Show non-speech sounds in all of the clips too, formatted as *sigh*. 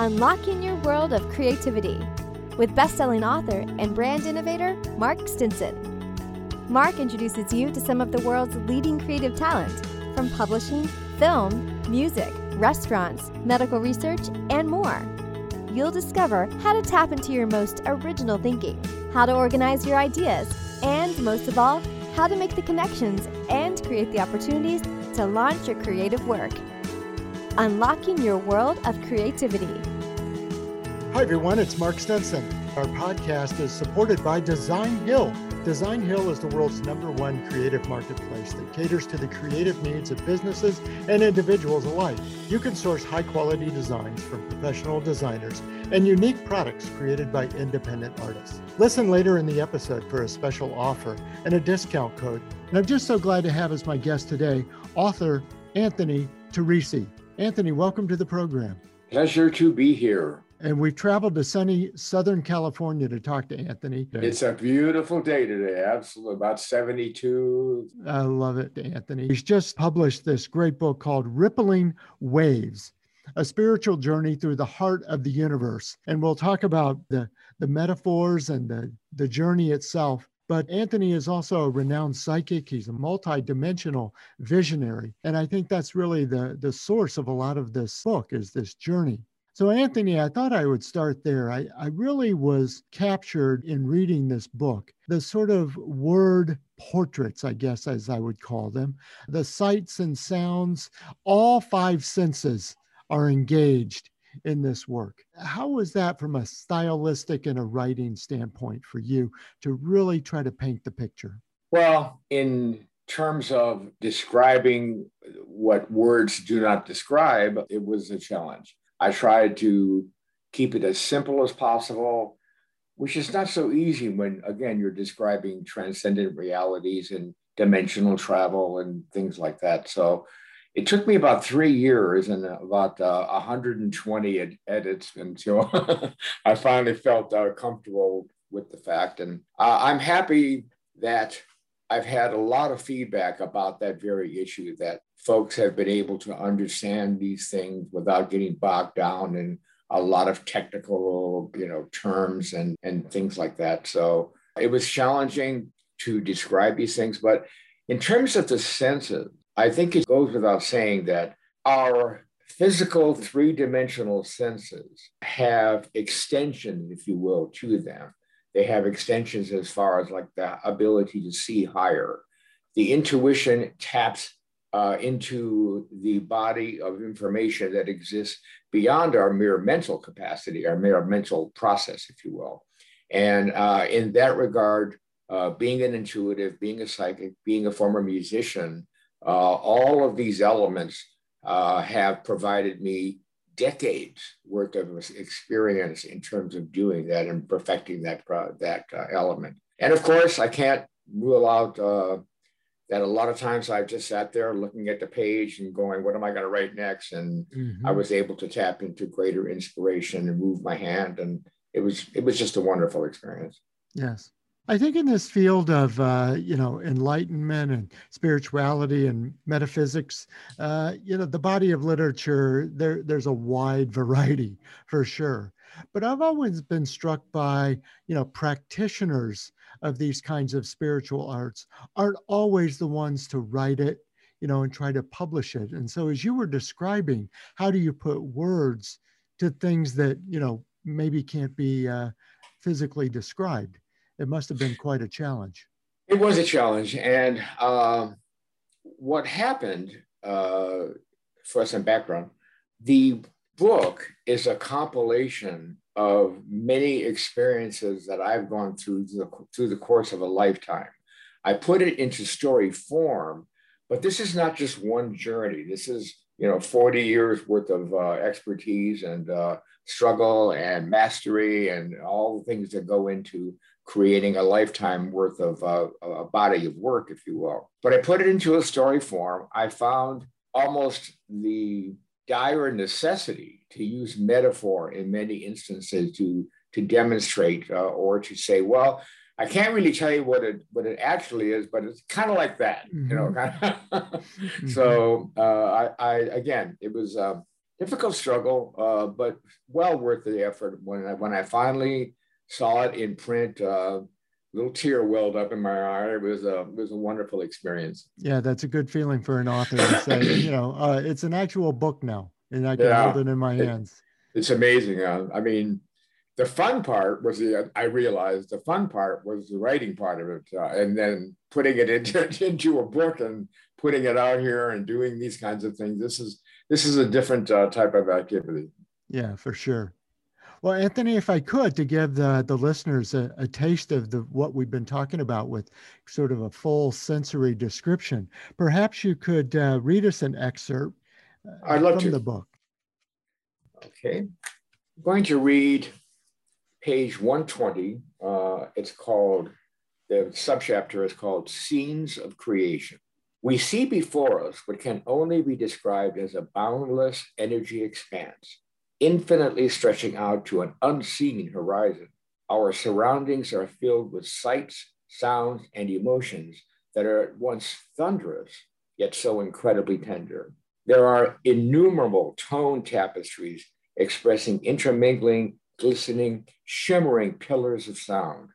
Unlocking Your World of Creativity with best-selling author and brand innovator Mark Stinson. Mark introduces you to some of the world's leading creative talent from publishing, film, music, restaurants, medical research, and more. You'll discover how to tap into your most original thinking, how to organize your ideas, and most of all, how to make the connections and create the opportunities to launch your creative work. Unlocking your world of creativity. Hi, everyone. It's Mark Stinson. Our podcast is supported by Designhill. Design Hill is the world's number one creative marketplace that caters to the creative needs of businesses and individuals alike. You can source high quality designs from professional designers and unique products created by independent artists. Listen later in the episode for a special offer and a discount code. And I'm just so glad to have as my guest today author Anthony Teresi. Anthony, welcome to the program. Pleasure to be here. And we've traveled to sunny Southern California to talk to Anthony. It's a beautiful day today. Absolutely. About 72. I love it, Anthony. He's just published this great book called Rippling Waves a spiritual journey through the heart of the universe. And we'll talk about the, the metaphors and the, the journey itself. But Anthony is also a renowned psychic. He's a multi-dimensional visionary. And I think that's really the, the source of a lot of this book is this journey. So, Anthony, I thought I would start there. I, I really was captured in reading this book, the sort of word portraits, I guess, as I would call them, the sights and sounds, all five senses are engaged in this work. How was that from a stylistic and a writing standpoint for you to really try to paint the picture? Well, in terms of describing what words do not describe, it was a challenge. I tried to keep it as simple as possible, which is not so easy when, again, you're describing transcendent realities and dimensional travel and things like that. So it took me about three years and about uh, 120 ed- edits until *laughs* I finally felt uh, comfortable with the fact. And uh, I'm happy that I've had a lot of feedback about that very issue that folks have been able to understand these things without getting bogged down in a lot of technical, you know, terms and, and things like that. So it was challenging to describe these things. But in terms of the senses, I think it goes without saying that our physical three dimensional senses have extensions, if you will, to them. They have extensions as far as like the ability to see higher. The intuition taps uh, into the body of information that exists beyond our mere mental capacity, our mere mental process, if you will. And uh, in that regard, uh, being an intuitive, being a psychic, being a former musician, uh, all of these elements uh, have provided me decades worth of experience in terms of doing that and perfecting that, uh, that element. And of course, I can't rule out that a lot of times I've just sat there looking at the page and going, what am I going to write next? And mm-hmm. I was able to tap into greater inspiration and move my hand. And it was, it was just a wonderful experience. Yes. I think in this field of, uh, you know, enlightenment and spirituality and metaphysics, uh, you know, the body of literature, there, there's a wide *laughs* variety for sure. But I've always been struck by, you know, practitioners of these kinds of spiritual arts aren't always the ones to write it, you know, and try to publish it. And so, as you were describing, how do you put words to things that, you know, maybe can't be uh, physically described? It must have been quite a challenge. It was a challenge. And um, what happened, uh, for some background, the book is a compilation of many experiences that I've gone through the, through the course of a lifetime. I put it into story form, but this is not just one journey. This is you know 40 years worth of uh, expertise and uh, struggle and mastery and all the things that go into creating a lifetime worth of uh, a body of work, if you will. But I put it into a story form. I found almost the dire necessity to use metaphor in many instances to, to demonstrate uh, or to say, well, I can't really tell you what it what it actually is, but it's kind of like that, mm-hmm. you know. mm-hmm. *laughs* So uh, I, I, again, it was a difficult struggle, uh, but well worth the effort. When I, when I finally saw it in print, uh, little tear welled up in my eye. It was a it was a wonderful experience. Yeah, that's a good feeling for an author to say, *coughs* you know, uh, it's an actual book now, and I can yeah, hold it in my hands. It, it's amazing. Uh, I mean, the fun part was the I realized the fun part was the writing part of it, uh, and then putting it into *laughs* into a book and putting it out here and doing these kinds of things. This is this is a different uh, type of activity. Yeah, for sure. Well, Anthony, if I could, to give the, the listeners a, a, taste of the what we've been talking about with sort of a full sensory description, perhaps you could uh, read us an excerpt uh, I'd love from to. the book. Okay. I'm going to read page 120. Uh, it's called, the subchapter is called Scenes of Creation. We see before us what can only be described as a boundless energy expanse infinitely stretching out to an unseen horizon. Our surroundings are filled with sights, sounds, and emotions that are at once thunderous, yet so incredibly tender. There are innumerable tone tapestries expressing intermingling, glistening, shimmering pillars of sound.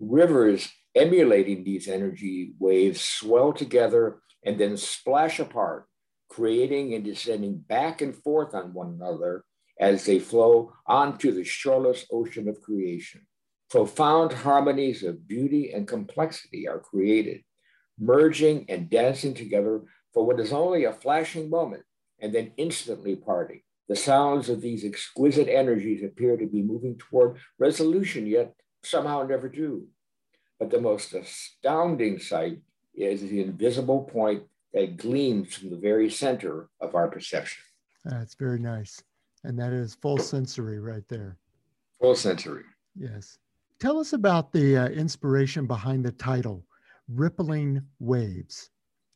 Rivers emulating these energy waves swell together and then splash apart, creating and descending back and forth on one another as they flow onto the shoreless ocean of creation. Profound harmonies of beauty and complexity are created, merging and dancing together for what is only a flashing moment and then instantly parting. The sounds of these exquisite energies appear to be moving toward resolution, yet somehow never do. But the most astounding sight is the invisible point that gleams from the very center of our perception. That's very nice. And that is full sensory right there. Full sensory. Yes. Tell us about the uh, inspiration behind the title, Rippling Waves.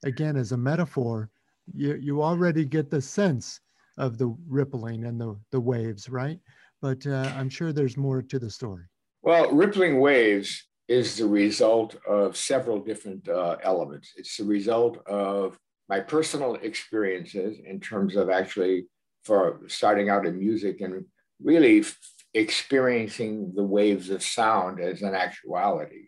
Again, as a metaphor, you, you already get the sense of the rippling and the, the waves, right? But uh, I'm sure there's more to the story. Well, Rippling Waves is the result of several different uh, elements. It's the result of my personal experiences in terms of actually for starting out in music and really experiencing the waves of sound as an actuality.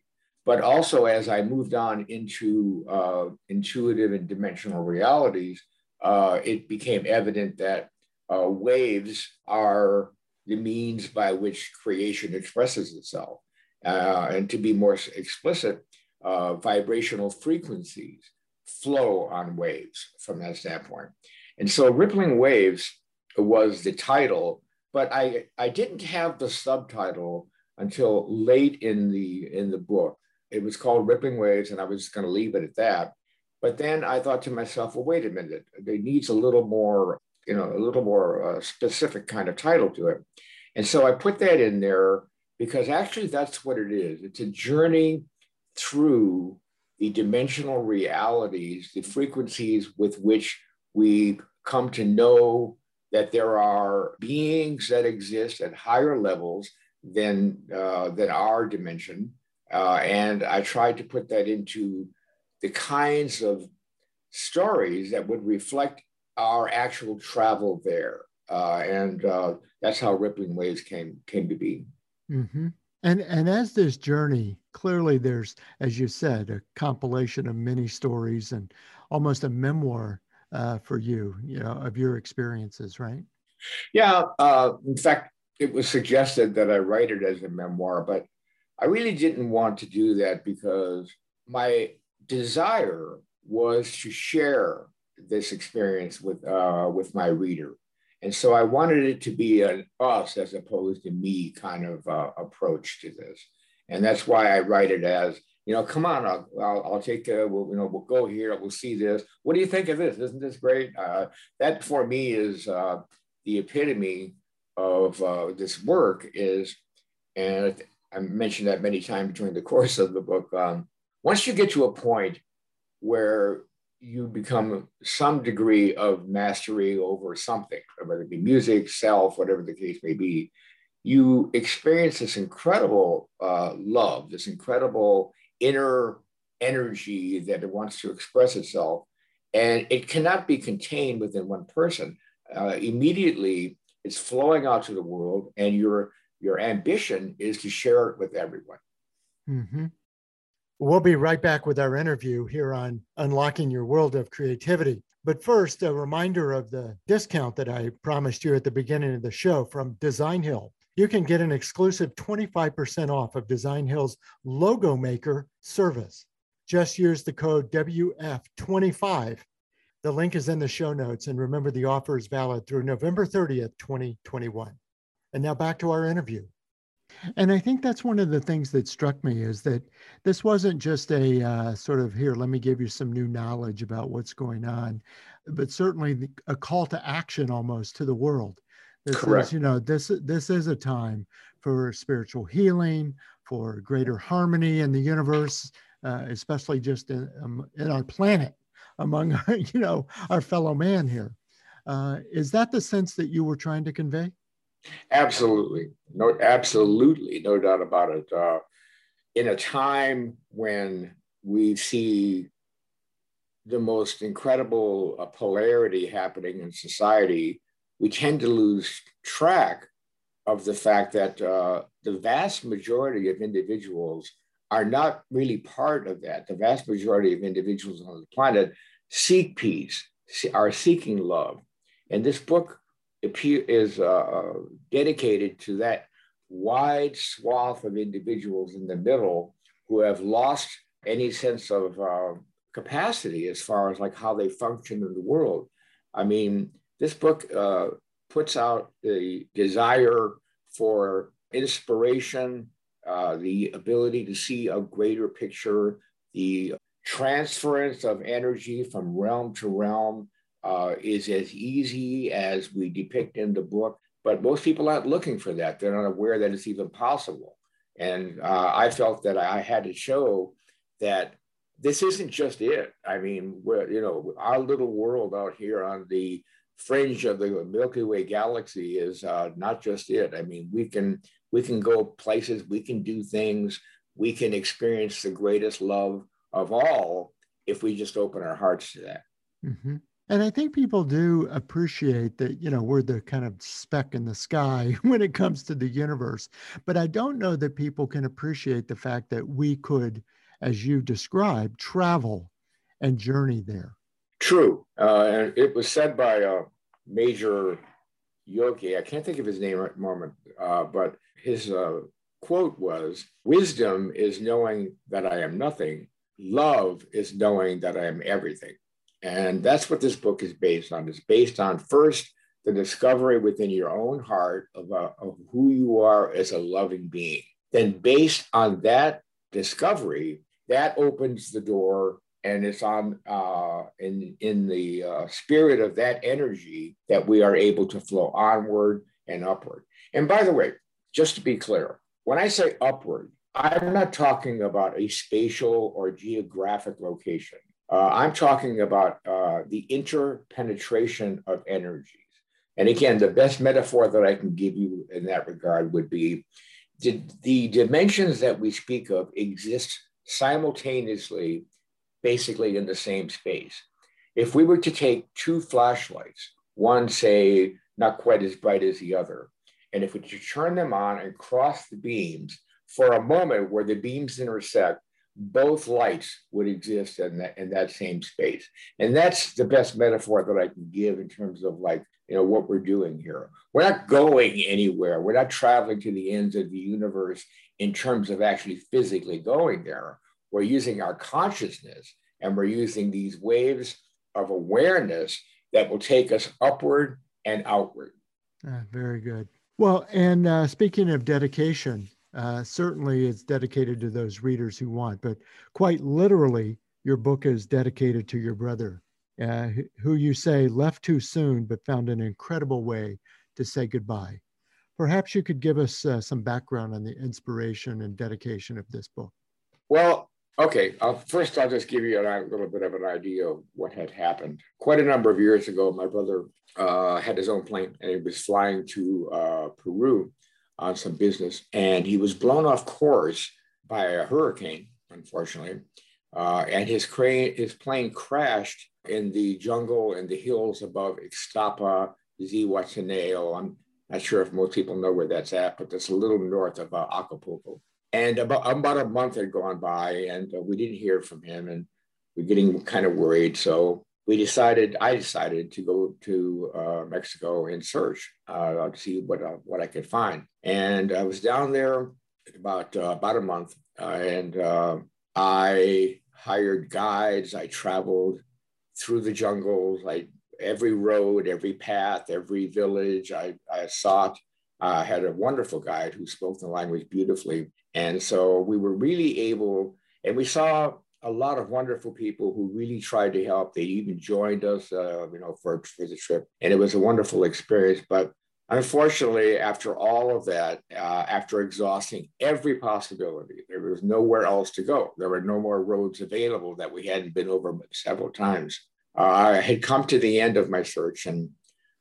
But also, as I moved on into uh, intuitive and dimensional realities, uh, it became evident that uh, waves are the means by which creation expresses itself. Uh, and to be more explicit, uh, vibrational frequencies flow on waves from that standpoint. And so rippling waves was the title, but I, I didn't have the subtitle until late in the in the book. It was called Rippling Waves, and I was just going to leave it at that. But then I thought to myself, well, wait a minute, it needs a little more, you know, a little more uh, specific kind of title to it. And so I put that in there because actually that's what it is. It's a journey through the dimensional realities, the frequencies with which we come to know that there are beings that exist at higher levels than uh, than our dimension, uh, and I tried to put that into the kinds of stories that would reflect our actual travel there, uh, and uh, that's how Rippling Waves came came to be. Mm-hmm. And and as this journey, clearly there's, as you said, a compilation of many stories and almost a memoir uh, for you, you know, of your experiences, right? Yeah. Uh, in fact, it was suggested that I write it as a memoir, but I really didn't want to do that because my desire was to share this experience with uh, with my reader, and so I wanted it to be an us as opposed to me kind of uh, approach to this, and that's why I write it as you know, come on, I'll, I'll, I'll take, uh, we'll, you know, we'll go here, we'll see this. What do you think of this? Isn't this great? Uh, that for me is uh, the epitome of uh, this work is, and I mentioned that many times during the *laughs* course of the book. Um, once you get to a point where you become some degree of mastery over something, whether it be music, self, whatever the case may be, you experience this incredible uh, love, this incredible inner energy that it wants to express itself. And it cannot be contained within one person. uh, immediately it's flowing out to the world, and your your ambition is to share it with everyone. Mm-hmm. We'll be right back with our interview here on Unlocking Your World of Creativity. But first, a reminder of the discount that I promised you at the beginning of the show from Designhill. You can get an exclusive 25% off of Designhill's logo maker service. Just use the code WF25. The link is in the show notes. And remember, the offer is valid through November 30th, 2021. And now back to our interview. And I think that's one of the things that struck me is that this wasn't just a uh, sort of here, let me give you some new knowledge about what's going on, but certainly a call to action almost to the world. This Correct. is, you know, this this is a time for spiritual healing, for greater harmony in the universe, uh, especially just in, um, in our planet, among *laughs* you know our fellow man here. Uh, is that the sense that you were trying to convey? Absolutely. No, absolutely. No doubt about it. Uh, in a time when we see the most incredible uh, polarity happening in society, we tend to lose track of the fact that uh, the vast majority of individuals are not really part of that. The vast majority of individuals on the planet seek peace, are seeking love. And this book is uh, uh, dedicated to that wide swath of individuals in the middle who have lost any sense of uh, capacity as far as like how they function in the world. I mean, this book uh, puts out the desire for inspiration, uh, the ability to see a greater picture, the transference of energy from realm to realm, uh, is as easy as we depict in the book, but most people aren't looking for that. They're not aware that it's even possible. And uh, I felt that I had to show that this isn't just it. I mean, you know, our little world out here on the fringe of the Milky Way galaxy is uh, not just it. I mean, we can we can go places, we can do things, we can experience the greatest love of all if we just open our hearts to that. Mm-hmm. And I think people do appreciate that, you know, we're the kind of speck in the sky *laughs* when it comes to the universe. But I don't know that people can appreciate the fact that we could, as you described, travel and journey there. True. Uh, and it was said by a major yogi, I can't think of his name at the moment, uh, but his uh, quote was Wisdom is knowing that I am nothing, love is knowing that I am everything. And that's what this book is based on. It's based on first the discovery within your own heart of, uh, of who you are as a loving being. Then, based on that discovery, that opens the door and it's on uh, in in the uh, spirit of that energy that we are able to flow onward and upward. And by the way, just to be clear, when I say upward, I'm not talking about a spatial or geographic location. Uh, I'm talking about uh, the interpenetration of energies. And again, the best metaphor that I can give you in that regard would be the, the dimensions that we speak of exist simultaneously, basically in the same space. If we were to take two flashlights, one, say, not quite as bright as the other, and if we turn them on and cross the beams for a moment where the beams intersect, both lights would exist in that in that same space. And that's the best metaphor that i can give in terms of like you know what we're doing here. We're not going anywhere. We're not traveling to the ends of the universe in terms of actually physically going there we're using our consciousness and we're using these waves of awareness that will take us upward and outward ah, very good well and uh, speaking of dedication uh, certainly it's dedicated to those readers who want, but quite literally, your book is dedicated to your brother, uh, who you say left too soon, but found an incredible way to say goodbye. Perhaps you could give us uh, some background on the inspiration and dedication of this book. Well, okay. First, I'll just give you a little bit of an idea of what had happened. Quite a number of years ago, my brother uh, had his own plane and he was flying to uh, Peru on some business, and he was blown off course by a hurricane, unfortunately. Uh, and his crane, his plane crashed in the jungle and the hills above Ixtapa, Zihuatanejo. I'm not sure if most people know where that's at, but that's a little north of uh, Acapulco. And about, about a month had gone by and uh, we didn't hear from him and we're getting kind of worried. So we decided, I decided to go to uh, Mexico and search uh, to see what, uh, what I could find. And I was down there about, uh, about a month and I hired guides. I traveled through the jungles. I every road, every path, every village I, I sought. I had a wonderful guide who spoke the language beautifully. And so we were really able, and we saw a lot of wonderful people who really tried to help. They even joined us, uh, you know, for, for the trip. And it was a wonderful experience. But unfortunately, after all of that, uh, after exhausting every possibility, there was nowhere else to go. There were no more roads available that we hadn't been over several times. Uh, I had come to the end of my search and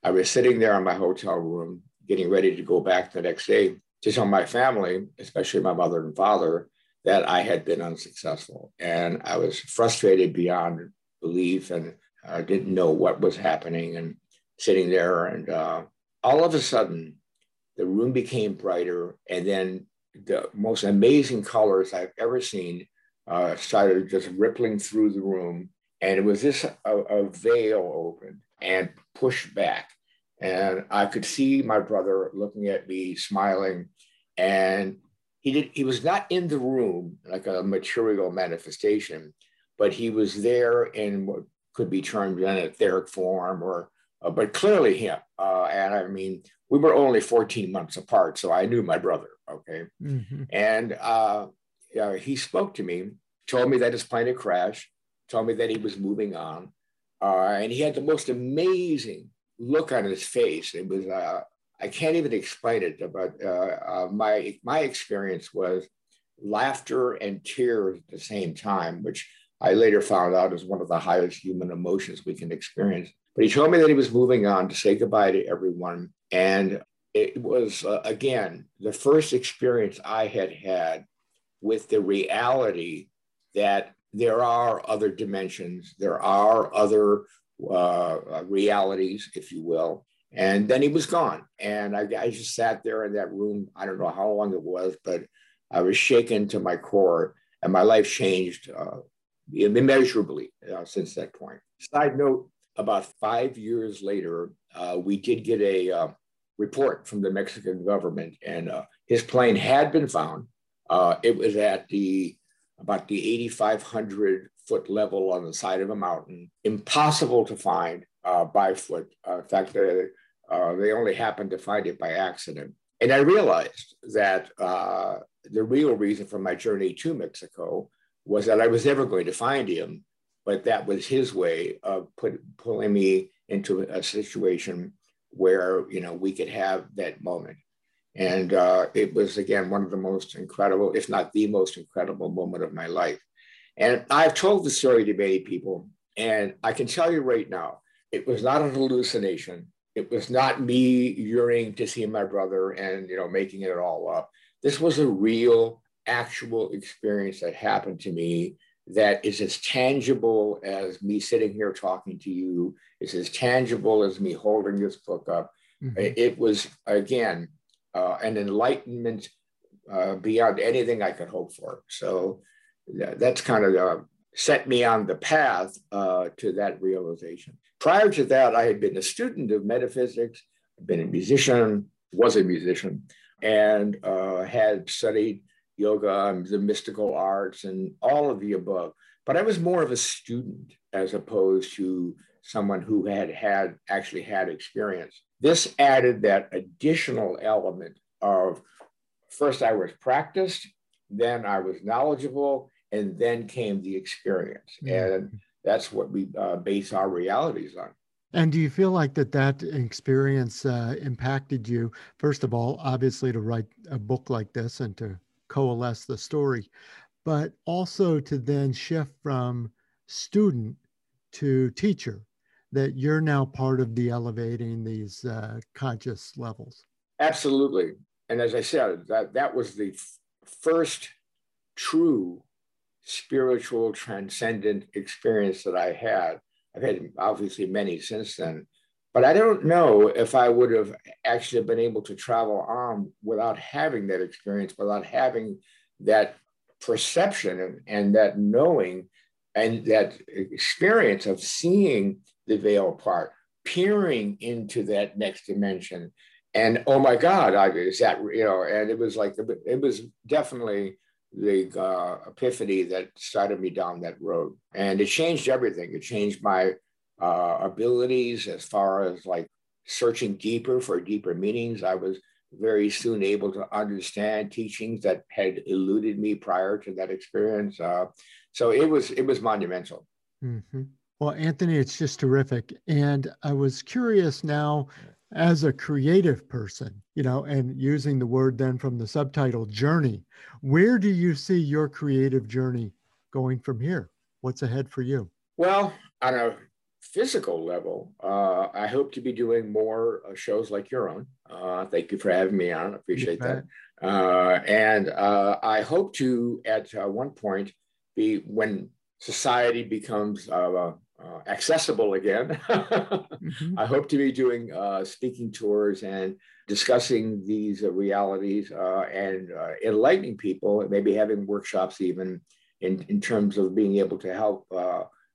I was sitting there in my hotel room, getting ready to go back the next day to tell my family, especially my mother and father, that I had been unsuccessful. And I was frustrated beyond belief and I didn't know what was happening and sitting there. And uh, all of a sudden, the room became brighter. And then the most amazing colors I've ever seen uh, started just rippling through the room and it was this a, a veil opened and pushed back. And I could see my brother looking at me, smiling. And he did he was not in the room like a material manifestation, but he was there in what could be termed an etheric form or uh, but clearly him. Uh, and I mean, we were only 14 months apart, so I knew my brother. Okay. Mm-hmm. And uh, he spoke to me, told me that his plane had crashed told me that he was moving on. Uh, and he had the most amazing look on his face. It was, uh, I can't even explain it, but uh, uh, my, my experience was laughter and tears at the same time, which I later found out is one of the highest human emotions we can experience. But he told me that he was moving on to say goodbye to everyone. And it was, uh, again, the first experience I had had with the reality that there are other dimensions, there are other uh, realities, if you will. And then he was gone. And I, I, just sat there in that room. I don't know how long it was, but I was shaken to my core, and my life changed uh, immeasurably uh, since that point. Side note about five years later, uh, we did get a uh, report from the Mexican government, and uh, his plane had been found. it was at the about the 8,500 foot level on the side of a mountain, impossible to find uh, by foot. Uh, in fact, they, uh, they only happened to find it by accident. And I realized that uh, the real reason for my journey to Mexico was that I was never going to find him, but that was his way of put, pulling me into a situation where you know we could have that moment. And uh, it was, again, one of the most incredible, if not the most incredible moment of my life. And I've told the story to many people, and I can tell you right now, it was not an hallucination. It was not me yearning to see my brother and you know making it all up. This was a real, actual experience that happened to me that is as tangible as me sitting here talking to you. It's as tangible as me holding this book up. Mm-hmm. It was again uh, an enlightenment uh, beyond anything I could hope for. So that's kind of uh, set me on the path uh, to that realization. Prior to that, I had been a student of metaphysics, been a musician, was a musician, and uh, had studied yoga and the mystical arts and all of the above. But I was more of a student as opposed to someone who had had actually had experience. This added that additional element of first I was practiced, then I was knowledgeable, and then came the experience. Mm-hmm. And that's what we uh, base our realities on. And do you feel like that that experience uh, impacted you, first of all, obviously to write a book like this and to coalesce the story, but also to then shift from student to teacher that you're now part of the elevating these uh, conscious levels. Absolutely. And as I said, that, that was the f- first true spiritual transcendent experience that I had. I've had obviously many since then, But I don't know if I would have actually been able to travel on without having that experience, without having that perception and, and that knowing and that experience of seeing the veil part, peering into that next dimension. And oh my God, I, is that, you know, and it was like, it was definitely the uh, epiphany that started me down that road. And it changed everything. It changed my uh, abilities as far as like searching deeper for deeper meanings. I was very soon able to understand teachings that had eluded me prior to that experience. Uh, so it was it was monumental. Mm-hmm. Well, Anthony, it's just terrific. And I was curious now, as a creative person, you know, and using the word then from the subtitle journey, where do you see your creative journey going from here? What's ahead for you? Well, on a physical level, uh, I hope to be doing more uh, shows like your own. Uh, thank you for having me on. I appreciate that. Uh, and uh, I hope to, at uh, one point, be when society becomes Uh, accessible again. *laughs* mm-hmm. I hope to be doing uh, speaking tours and discussing these uh, realities and enlightening people, maybe having workshops even in, in terms of being able to help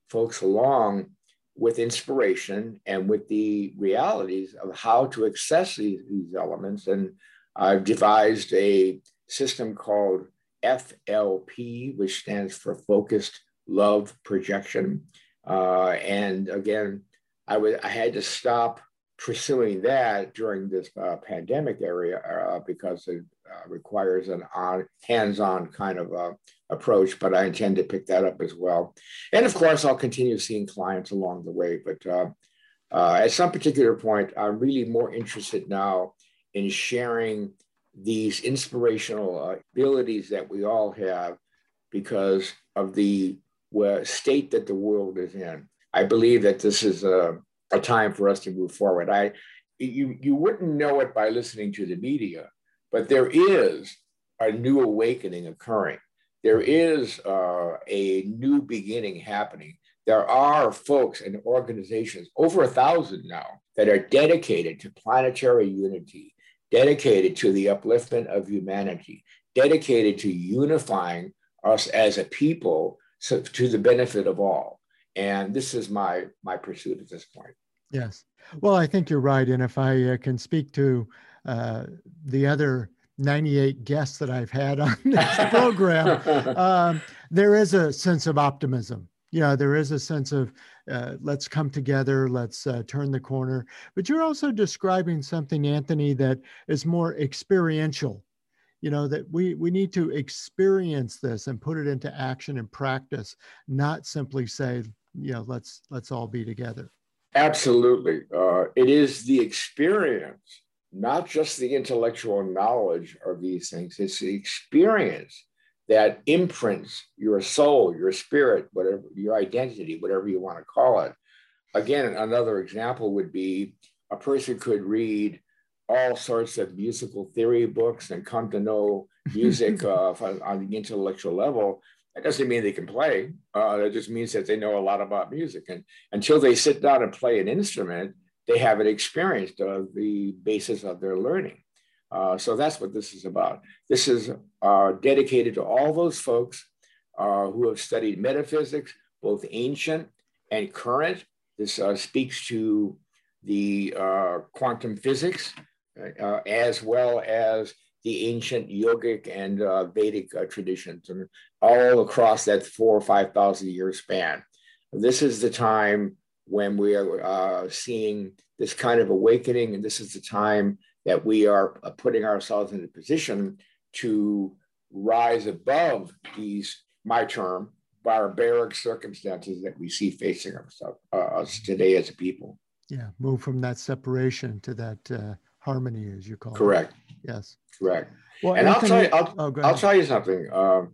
folks along with inspiration and with the realities of how to access these, these elements. And I've devised a system called FLP, which stands for Focused Love Projection. Uh, and again, I, was, I had to stop pursuing that during this uh, pandemic area uh, because it uh, requires an on, hands-on kind of uh, approach, but I intend to pick that up as well. And of course, I'll continue seeing clients along the way. But uh, uh, at some particular point, I'm really more interested now in sharing these inspirational abilities that we all have because of the state that the world is in. I believe that this is a, a time for us to move forward. I, you, you wouldn't know it by listening to the media, but there is a new awakening occurring there is uh, a new beginning happening. There are folks and organizations, over a thousand now, that are dedicated to planetary unity, dedicated to the upliftment of humanity, dedicated to unifying us as a people so, to the benefit of all. And this is my my pursuit at this point. Yes. Well, I think you're right. And if I uh, can speak to uh, the other 98 guests that I've had on *laughs* this program, um, there is a sense of optimism. You know, there is a sense of uh, let's come together, let's uh, turn the corner. But you're also describing something, Anthony, that is more experiential. You know that we we need to experience this and put it into action and practice, not simply say, you know, let's let's all be together. Absolutely, uh, it is the experience not just the intellectual knowledge of these things, it's the experience that imprints your soul, your spirit, whatever your identity, whatever you want to call it. Again, another example would be a person could read all sorts of musical theory books and come to know music *laughs* uh, on the intellectual level. That doesn't mean they can play. Uh, that just means that they know a lot about music. And until they sit down and play an instrument, they haven't experienced uh, the basis of their learning. Uh, so that's what this is about. This is uh, dedicated to all those folks uh, who have studied metaphysics, both ancient and current. This uh, speaks to the uh, quantum physics as well as the ancient yogic and Vedic traditions, and all across that four or 5,000 year span. This is the time when we are uh, seeing this kind of awakening, and this is the time that we are uh, putting ourselves in a position to rise above these, my term, barbaric circumstances that we see facing ourselves, uh, us today as a people. Yeah, move from that separation to that uh, harmony, as you call Correct. it. Correct. Yes. Correct. Well, and Anthony, I'll tell you, I'll, oh, I'll tell you something. Um,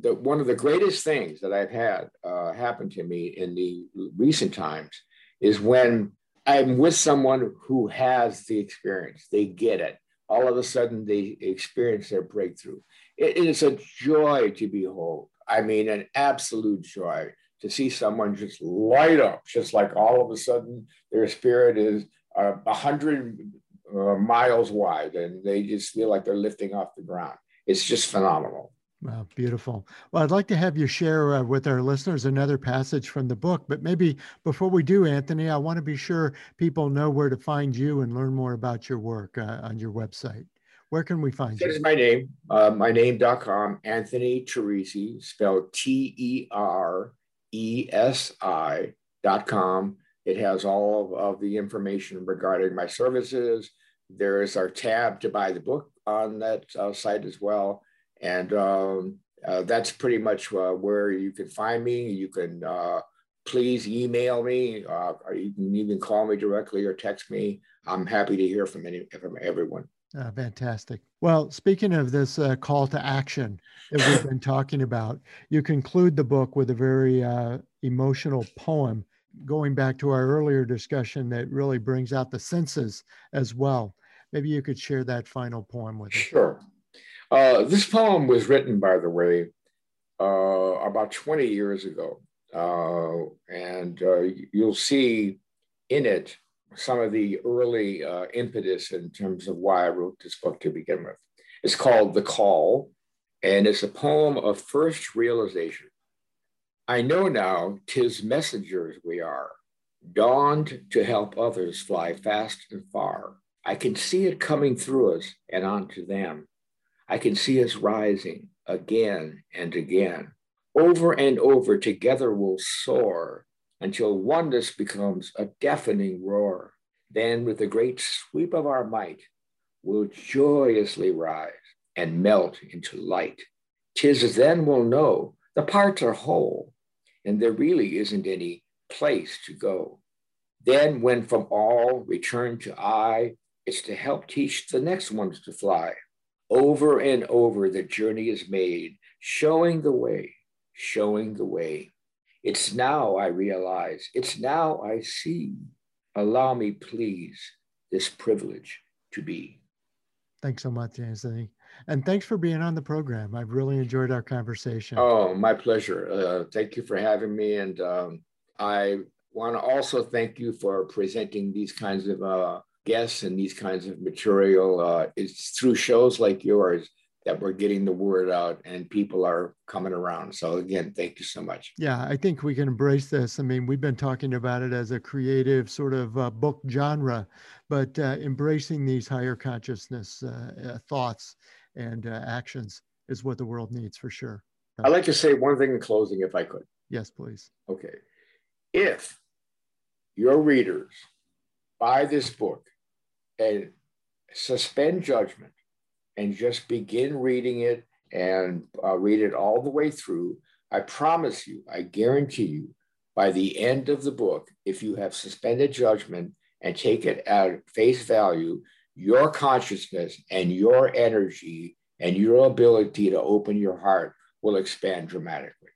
the, one of the greatest things that I've had uh, happen to me in the recent times is when I'm with someone who has the experience, they get it. All of a sudden, they experience their breakthrough. it is a joy to behold. I mean, an absolute joy to see someone just light up, just like all of a sudden their spirit is uh, a uh, hundred uh, miles wide, and they just feel like they're lifting off the ground. It's just phenomenal. Wow, beautiful. Well, I'd like to have you share uh, with our listeners another passage from the book, but maybe before we do, Anthony, I want to be sure people know where to find you and learn more about your work uh, on your website. Where can we find you? This is my name, uh, my name.com, Anthony Teresi, spelled T E R E S I.com. It has all of, the information regarding my services. There is our tab to buy the book on that uh, site as well. And um, uh, that's pretty much uh, where you can find me. You can uh, please email me, uh, or you can even call me directly or text me. I'm happy to hear from any from everyone. Uh, fantastic. Well, speaking of this uh, call to action that we've been talking about, you conclude the book with a very uh, emotional poem, going back to our earlier discussion that really brings out the senses as well. Maybe you could share that final poem with us. Sure. Uh, this poem was written, by the way, uh, about 20 years ago. Uh, and you'll see in it some of the early uh, impetus in terms of why I wrote this book to begin with. It's called The Call, and it's a poem of first realization. I know now tis messengers we are, dawned to help others fly fast and far. I can see it coming through us and onto them. I can see us rising again and again. Over and over together we'll soar until oneness becomes a deafening roar. Then, with a great sweep of our might, we'll joyously rise and melt into light. Tis then we'll know the parts are whole, and there really isn't any place to go. Then, when from all return to I, it's to help teach the next ones to fly. Over and over, the journey is made, showing the way, showing the way. It's now I realize, it's now I see. Allow me, please, this privilege to be. Thanks so much, Anthony. And thanks for being on the program. I've really enjoyed our conversation. Oh, my pleasure. Uh, thank you for having me. And um, I want to also thank you for presenting these kinds of uh, guests and these kinds of material. Uh, it's through shows like yours that we're getting the word out and people are coming around. So again, thank you so much. Yeah, I think we can embrace this. I mean, we've been talking about it as a creative sort of uh, book genre, but uh, embracing these higher consciousness uh, uh thoughts and uh, actions is what the world needs for sure. I'd like to say one thing in closing, if I could. Yes, please. Okay. If your readers buy this book and suspend judgment and just begin reading it and uh, read it all the way through, I promise you, I guarantee you, by the end of the book, if you have suspended judgment and take it at face value, your consciousness and your energy and your ability to open your heart will expand dramatically.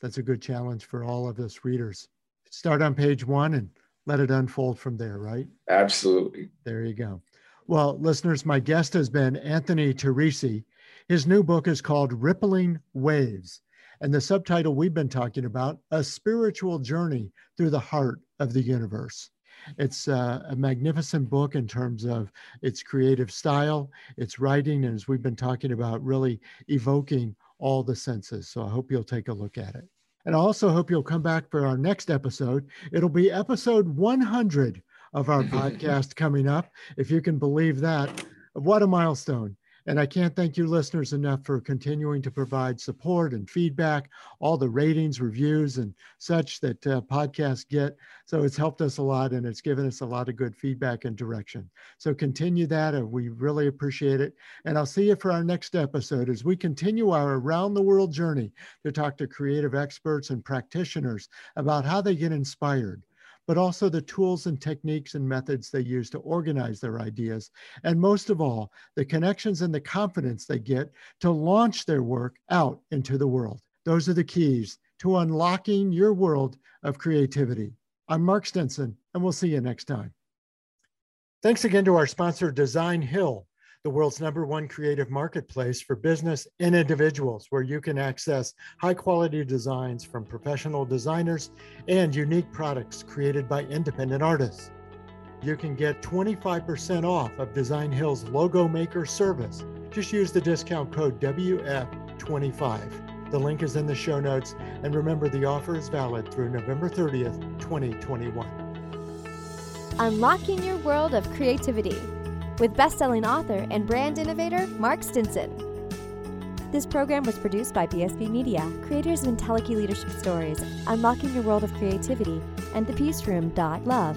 That's a good challenge for all of us readers. Start on page one and let it unfold from there, right? Absolutely. There you go. Well, listeners, my guest has been Anthony Teresi. His new book is called Rippling Waves. And the subtitle we've been talking about, A Spiritual Journey Through the Heart of the Universe. It's uh, a magnificent book in terms of its creative style, its writing, and as we've been talking about, really evoking all the senses. So I hope you'll take a look at it. And I also hope you'll come back for our next episode. It'll be episode 100 of our *laughs* podcast coming up, if you can believe that. What a milestone. And I can't thank you, listeners, enough for continuing to provide support and feedback, all the ratings, reviews, and such that uh, podcasts get. So it's helped us a lot and it's given us a lot of good feedback and direction. So continue that, and we really appreciate it. And I'll see you for our next episode as we continue our around the world journey to talk to creative experts and practitioners about how they get inspired but also the tools and techniques and methods they use to organize their ideas. And most of all, the connections and the confidence they get to launch their work out into the world. Those are the keys to unlocking your world of creativity. I'm Mark Stinson, and we'll see you next time. Thanks again to our sponsor, Designhill the world's number one creative marketplace for business and individuals, where you can access high quality designs from professional designers and unique products created by independent artists. You can get 25% off of Designhill's logo maker service. Just use the discount code WF25. The link is in the show notes, and remember the offer is valid through November 30th, 2021. Unlocking your world of creativity with best-selling author and brand innovator Mark Stinson. This program was produced by BSB Media, creators of IntelliKey Leadership Stories, Unlocking Your World of Creativity, and the Peace Room. Love.